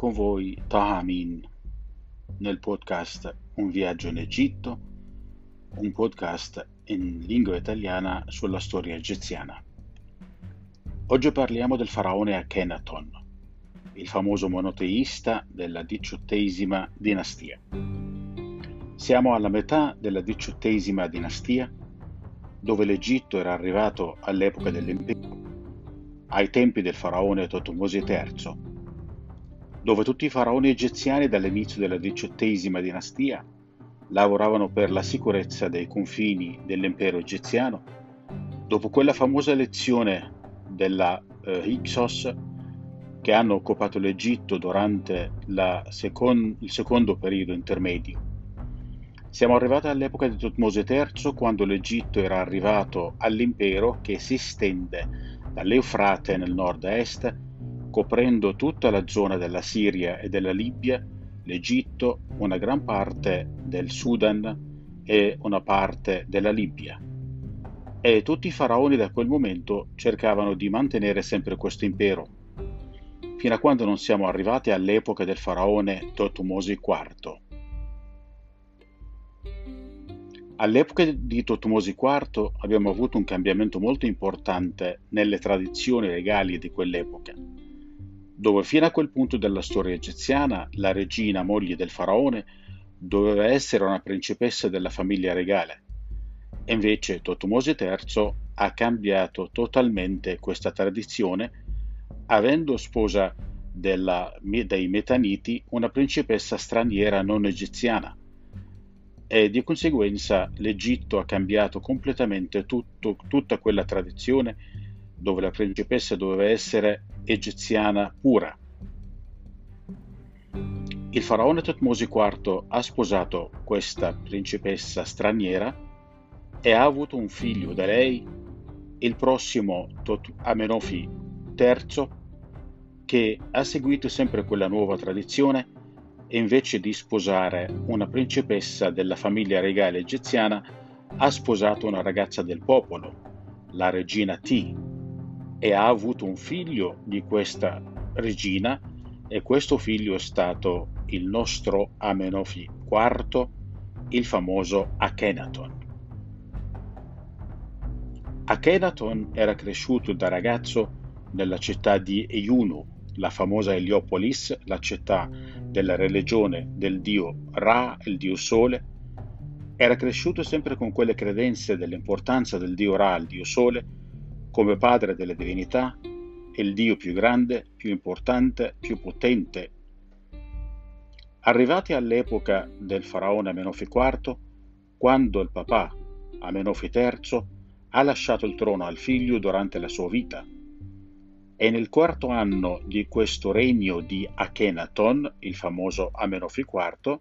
con voi Taha nel podcast Un viaggio in Egitto, un podcast in lingua italiana sulla storia egiziana. Oggi parliamo del faraone Akhenaton, il famoso monoteista della diciottesima dinastia. Siamo alla metà della diciottesima dinastia, dove l'Egitto era arrivato all'epoca dell'impero, ai tempi del faraone Totomosi III dove tutti i faraoni egiziani dall'inizio della diciottesima dinastia lavoravano per la sicurezza dei confini dell'impero egiziano, dopo quella famosa lezione della eh, Hyksos che hanno occupato l'Egitto durante secon- il secondo periodo intermedio. Siamo arrivati all'epoca di Tutmose III quando l'Egitto era arrivato all'impero che si estende dall'Eufrate nel nord-est coprendo tutta la zona della Siria e della Libia, l'Egitto, una gran parte del Sudan e una parte della Libia. E tutti i faraoni da quel momento cercavano di mantenere sempre questo impero, fino a quando non siamo arrivati all'epoca del faraone Totumosi IV. All'epoca di Totumosi IV abbiamo avuto un cambiamento molto importante nelle tradizioni legali di quell'epoca dove fino a quel punto della storia egiziana la regina moglie del faraone doveva essere una principessa della famiglia regale. E invece Totumose III ha cambiato totalmente questa tradizione, avendo sposa della, dei Metaniti una principessa straniera non egiziana. E di conseguenza l'Egitto ha cambiato completamente tutto, tutta quella tradizione dove la principessa doveva essere egiziana pura. Il faraone Tutmosi IV ha sposato questa principessa straniera e ha avuto un figlio da lei, il prossimo Tot- Amenofi III, che ha seguito sempre quella nuova tradizione e invece di sposare una principessa della famiglia regale egiziana ha sposato una ragazza del popolo, la regina T, e ha avuto un figlio di questa regina e questo figlio è stato il nostro Amenofi IV, il famoso Akhenaton. Akhenaton era cresciuto da ragazzo nella città di Eyunu, la famosa Heliopolis, la città della religione del dio Ra, il dio Sole. Era cresciuto sempre con quelle credenze dell'importanza del dio Ra, il dio Sole, come padre delle divinità, è il Dio più grande, più importante, più potente. Arrivati all'epoca del faraone Amenofi IV, quando il papà Amenofi III ha lasciato il trono al figlio durante la sua vita, e nel quarto anno di questo regno di Akhenaton, il famoso Amenofi IV,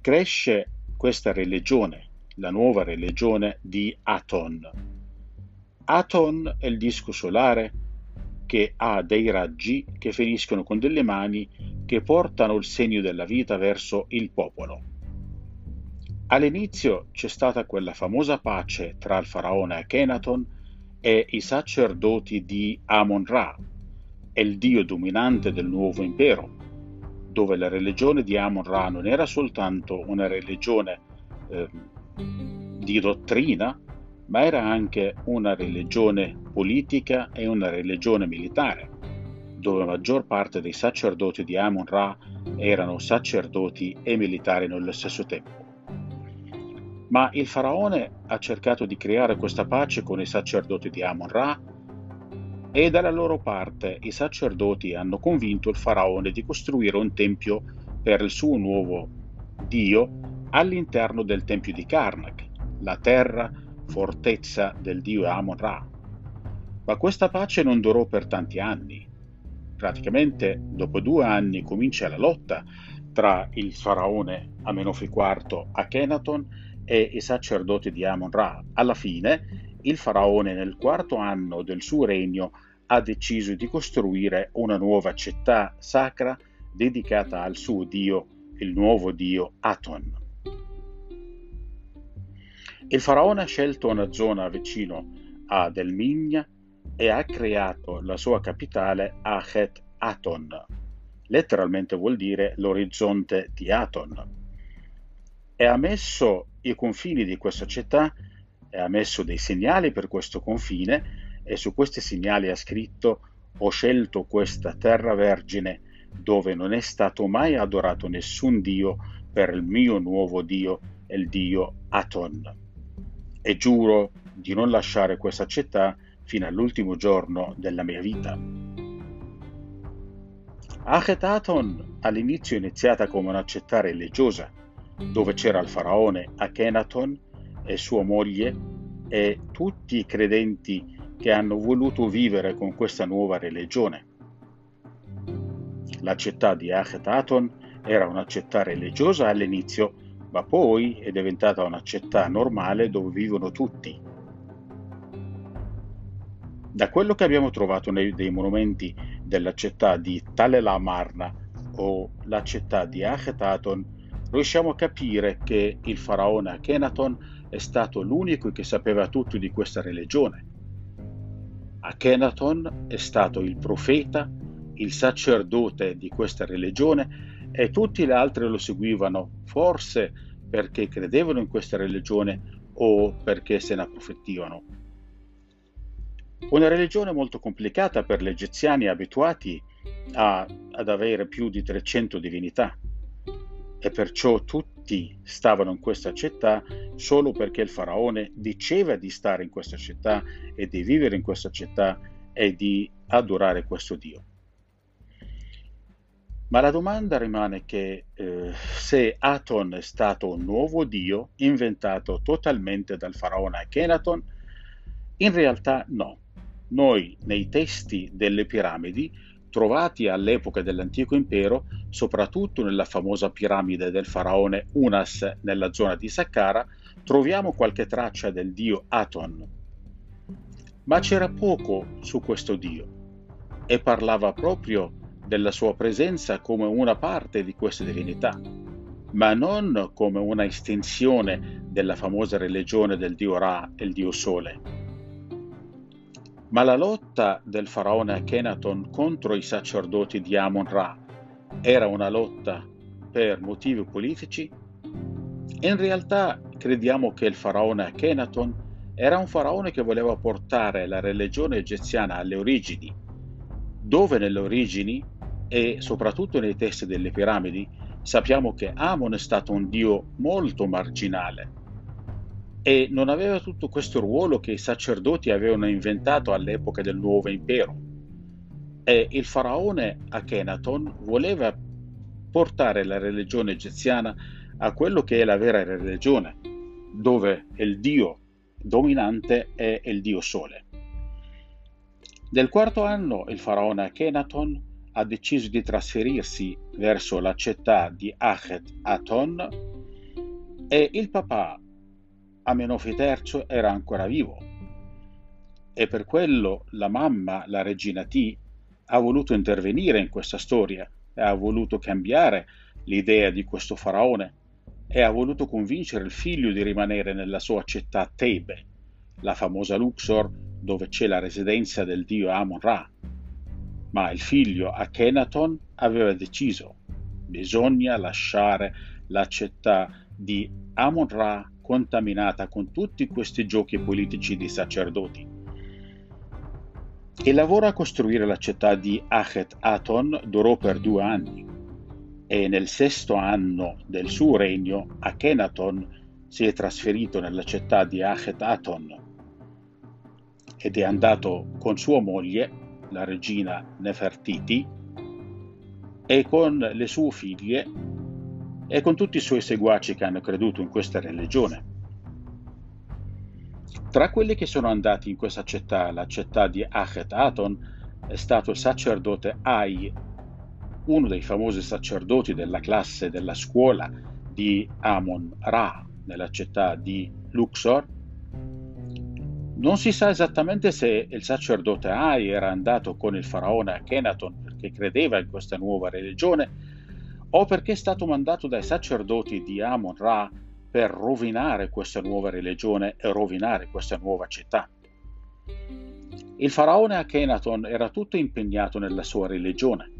cresce questa religione, la nuova religione di Aton, Aton è il disco solare che ha dei raggi che finiscono con delle mani che portano il segno della vita verso il popolo. All'inizio c'è stata quella famosa pace tra il faraone Akhenaton e i sacerdoti di Amon-Ra, il dio dominante del nuovo impero, dove la religione di Amon-Ra non era soltanto una religione eh, di dottrina, ma era anche una religione politica e una religione militare, dove la maggior parte dei sacerdoti di Amon-Ra erano sacerdoti e militari nello stesso tempo. Ma il faraone ha cercato di creare questa pace con i sacerdoti di Amon-Ra e dalla loro parte i sacerdoti hanno convinto il faraone di costruire un tempio per il suo nuovo dio all'interno del tempio di Karnak, la terra fortezza del dio Amon-Ra. Ma questa pace non durò per tanti anni. Praticamente dopo due anni comincia la lotta tra il faraone Amenofi IV Akhenaton e i sacerdoti di Amon-Ra. Alla fine, il faraone nel quarto anno del suo regno ha deciso di costruire una nuova città sacra dedicata al suo dio, il nuovo dio Aton. Il faraone ha scelto una zona vicino a Delmigna e ha creato la sua capitale a Het Aton, letteralmente vuol dire l'orizzonte di Aton, e ha messo i confini di questa città e ha messo dei segnali per questo confine e su questi segnali ha scritto ho scelto questa terra vergine dove non è stato mai adorato nessun dio per il mio nuovo dio, il dio Aton. E giuro di non lasciare questa città fino all'ultimo giorno della mia vita. Acheton all'inizio è iniziata come una città religiosa, dove c'era il faraone Akhenaton e sua moglie e tutti i credenti che hanno voluto vivere con questa nuova religione. La città di Acheton era una città religiosa all'inizio, ma poi è diventata una città normale dove vivono tutti. Da quello che abbiamo trovato nei dei monumenti della città di Talelamarna o la città di Acheton, riusciamo a capire che il faraone Akhenaton è stato l'unico che sapeva tutto di questa religione. Akhenaton è stato il profeta, il sacerdote di questa religione e tutti gli altri lo seguivano, forse perché credevano in questa religione o perché se ne approfittivano. Una religione molto complicata per gli egiziani abituati a, ad avere più di 300 divinità e perciò tutti stavano in questa città solo perché il faraone diceva di stare in questa città e di vivere in questa città e di adorare questo Dio. Ma la domanda rimane che eh, se Aton è stato un nuovo Dio inventato totalmente dal faraone Akhenaton, in realtà no. Noi nei testi delle piramidi trovati all'epoca dell'antico impero, soprattutto nella famosa piramide del faraone Unas nella zona di Saqqara, troviamo qualche traccia del dio Aton. Ma c'era poco su questo dio e parlava proprio della sua presenza come una parte di questa divinità, ma non come una estensione della famosa religione del dio Ra, il dio Sole. Ma la lotta del faraone Akhenaton contro i sacerdoti di Amon-Ra era una lotta per motivi politici? In realtà crediamo che il faraone Akhenaton era un faraone che voleva portare la religione egiziana alle origini, dove nelle origini e soprattutto nei testi delle piramidi sappiamo che Amon è stato un dio molto marginale e non aveva tutto questo ruolo che i sacerdoti avevano inventato all'epoca del nuovo impero. E il faraone Akhenaton voleva portare la religione egiziana a quello che è la vera religione, dove il dio dominante è il dio sole. Nel quarto anno il faraone Akhenaton ha deciso di trasferirsi verso la città di Achet Aton e il papà Amenofi III era ancora vivo. E per quello la mamma, la regina T, ha voluto intervenire in questa storia e ha voluto cambiare l'idea di questo faraone e ha voluto convincere il figlio di rimanere nella sua città Tebe, la famosa Luxor dove c'è la residenza del dio Amon-Ra. Ma il figlio Akhenaton aveva deciso bisogna lasciare la città di Amon-Ra contaminata con tutti questi giochi politici di sacerdoti. Il lavoro a costruire la città di Achet Aton durò per due anni e nel sesto anno del suo regno Akhenaton si è trasferito nella città di Achet Aton ed è andato con sua moglie, la regina Nefertiti, e con le sue figlie e con tutti i suoi seguaci che hanno creduto in questa religione. Tra quelli che sono andati in questa città, la città di Achet Aton, è stato il sacerdote Ai, uno dei famosi sacerdoti della classe della scuola di Amon Ra, nella città di Luxor. Non si sa esattamente se il sacerdote Ai era andato con il faraone Akhenaton perché credeva in questa nuova religione o perché è stato mandato dai sacerdoti di Amon-Ra per rovinare questa nuova religione e rovinare questa nuova città. Il faraone Akhenaton era tutto impegnato nella sua religione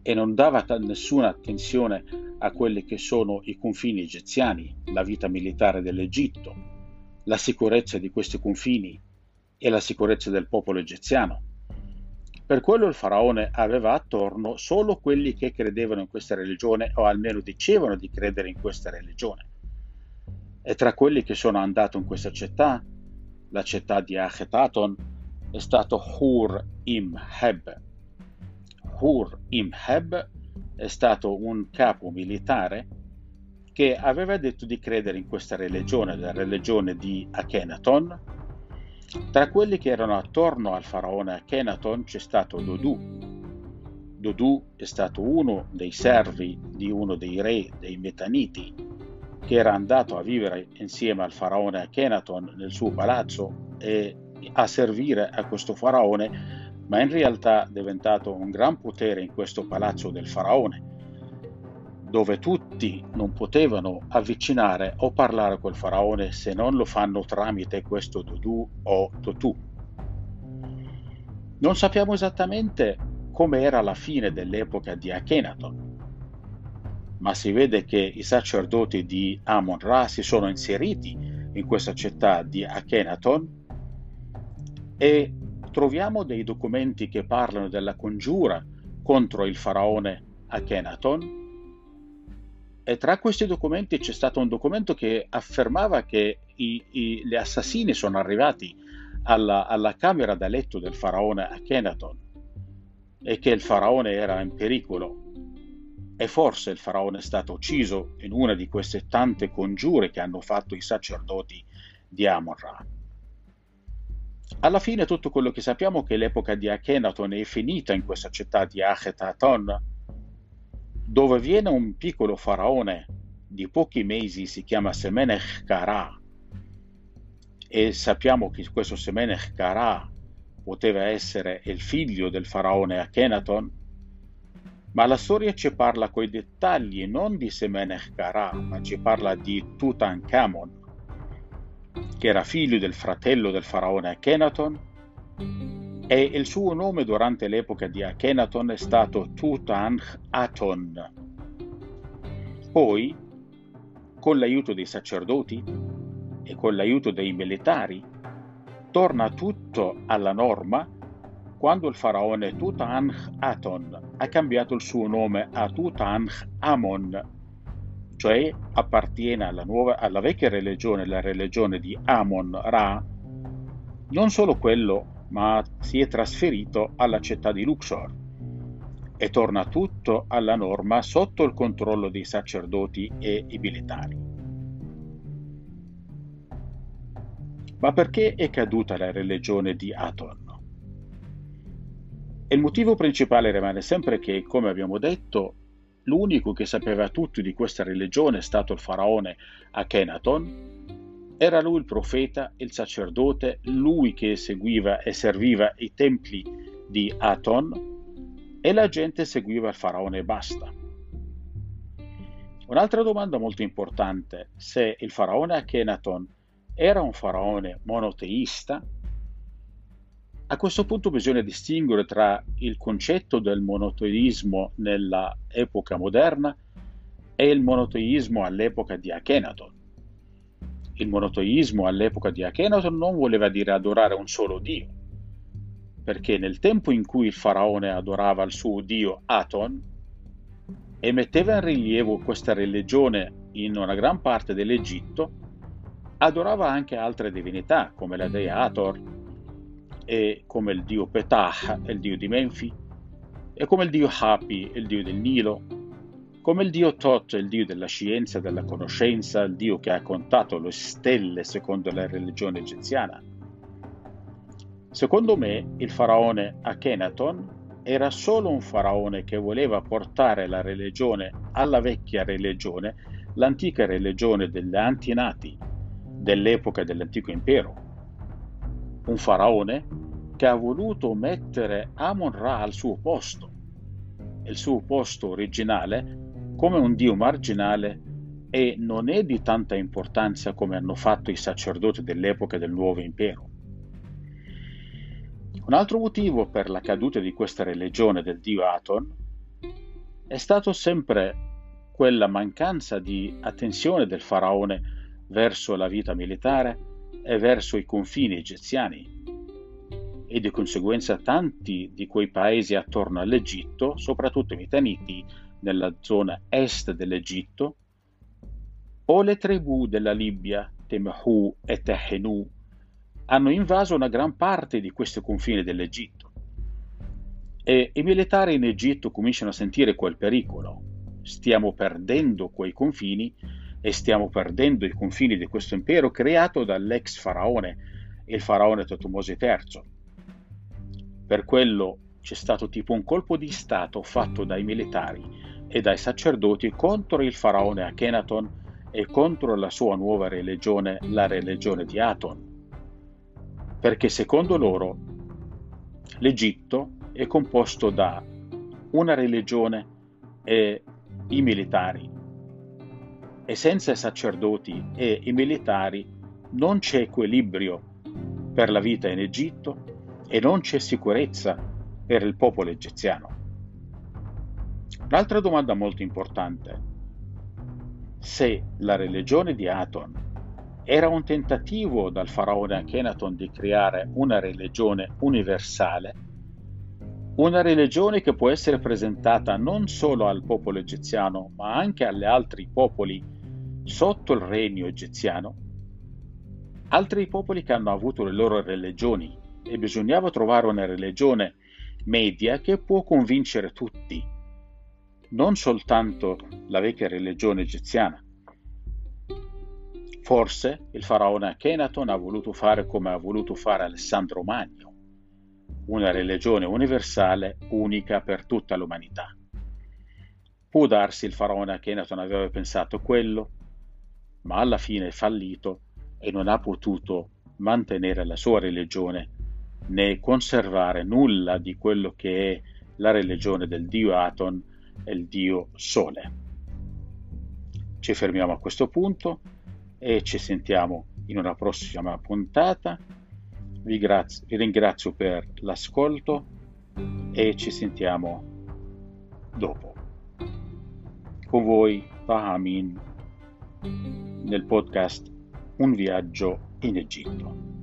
e non dava nessuna attenzione a quelli che sono i confini egiziani, la vita militare dell'Egitto, la sicurezza di questi confini e la sicurezza del popolo egiziano. Per quello il faraone aveva attorno solo quelli che credevano in questa religione o almeno dicevano di credere in questa religione. E tra quelli che sono andati in questa città, la città di Achetaton, è stato Hur Heb. Hur Heb è stato un capo militare che aveva detto di credere in questa religione, la religione di Akhenaton. Tra quelli che erano attorno al faraone Akhenaton c'è stato Dodù. Dodù è stato uno dei servi di uno dei re dei Metaniti che era andato a vivere insieme al faraone Akhenaton nel suo palazzo e a servire a questo faraone ma in realtà è diventato un gran potere in questo palazzo del faraone, dove tutti non potevano avvicinare o parlare col faraone se non lo fanno tramite questo Dudu o Totu. Non sappiamo esattamente come era la fine dell'epoca di Akhenaton, ma si vede che i sacerdoti di Amon-Ra si sono inseriti in questa città di Akhenaton e troviamo dei documenti che parlano della congiura contro il faraone Akhenaton e tra questi documenti c'è stato un documento che affermava che i, i, gli assassini sono arrivati alla, alla, camera da letto del faraone Akhenaton e che il faraone era in pericolo e forse il faraone è stato ucciso in una di queste tante congiure che hanno fatto i sacerdoti di Amon-Ra. Alla fine tutto quello che sappiamo è che l'epoca di Akhenaton è finita in questa città di Achetaton, dove viene un piccolo faraone di pochi mesi, si chiama Semenech Kara, e sappiamo che questo Semenech Kara poteva essere il figlio del faraone Akhenaton, ma la storia ci parla coi dettagli non di Semenech Kara, ma ci parla di Tutankhamon, che era figlio del fratello del faraone Akhenaton, e il suo nome durante l'epoca di Akhenaton è stato Tutankhaton. Poi, con l'aiuto dei sacerdoti e con l'aiuto dei militari, torna tutto alla norma quando il faraone Tutankhaton ha cambiato il suo nome a Tutankhamon cioè appartiene alla, nuova, alla vecchia religione, la religione di Amon-Ra, non solo quello, ma si è trasferito alla città di Luxor e torna tutto alla norma sotto il controllo dei sacerdoti e i militari. Ma perché è caduta la religione di Aton? il motivo principale rimane sempre che, come abbiamo detto, L'unico che sapeva tutto di questa religione è stato il faraone Akhenaton. Era lui il profeta, il sacerdote, lui che seguiva e serviva i templi di Aton e la gente seguiva il faraone e basta. Un'altra domanda molto importante, se il faraone Akhenaton era un faraone monoteista a questo punto bisogna distinguere tra il concetto del monoteismo nell'epoca moderna e il monoteismo all'epoca di Akhenaton. Il monoteismo all'epoca di Akhenaton non voleva dire adorare un solo dio, perché nel tempo in cui il faraone adorava il suo dio Aton e metteva in rilievo questa religione in una gran parte dell'Egitto, adorava anche altre divinità come la dea Ator, è come il dio Petah, il dio di Menfi, e come il dio Hapi, il dio del Nilo, come il dio Tot, il dio della scienza della conoscenza, il dio che ha contato le stelle secondo la religione egiziana. Secondo me, il faraone Akhenaton era solo un faraone che voleva portare la religione alla vecchia religione, l'antica religione degli antinati dell'epoca dell'antico impero un faraone che ha voluto mettere Amon-Ra al suo posto, il suo posto originale, come un dio marginale e non è di tanta importanza come hanno fatto i sacerdoti dell'epoca del nuovo impero. Un altro motivo per la caduta di questa religione del dio Aton è stato sempre quella mancanza di attenzione del faraone verso la vita militare e verso i confini egiziani e di conseguenza tanti di quei paesi attorno all'Egitto, soprattutto i mitaniti nella zona est dell'Egitto, o le tribù della Libia, Temhu e Tehenu, hanno invaso una gran parte di questo confine dell'Egitto. E i militari in Egitto cominciano a sentire quel pericolo. Stiamo perdendo quei confini e stiamo perdendo i confini di questo impero creato dall'ex faraone, il faraone Totomosi III. Per quello c'è stato tipo un colpo di Stato fatto dai militari e dai sacerdoti contro il faraone Akhenaton e contro la sua nuova religione, la religione di Aton. Perché secondo loro l'Egitto è composto da una religione e i militari. E senza i sacerdoti e i militari non c'è equilibrio per la vita in Egitto e non c'è sicurezza per il popolo egiziano. Un'altra domanda molto importante. Se la religione di Aton era un tentativo dal faraone Akhenaton di creare una religione universale, una religione che può essere presentata non solo al popolo egiziano, ma anche agli altri popoli sotto il regno egiziano, altri popoli che hanno avuto le loro religioni e bisognava trovare una religione media che può convincere tutti non soltanto la vecchia religione egiziana. Forse il faraone Akhenaton ha voluto fare come ha voluto fare Alessandro Magno, una religione universale unica per tutta l'umanità. Può darsi il faraone Akhenaton aveva pensato quello, ma alla fine è fallito e non ha potuto mantenere la sua religione né conservare nulla di quello che è la religione del dio Aton è il dio Sole. Ci fermiamo a questo punto e ci sentiamo in una prossima puntata. Vi, grazie, vi ringrazio per l'ascolto e ci sentiamo dopo. Con voi Fahamin nel podcast Un viaggio in Egitto.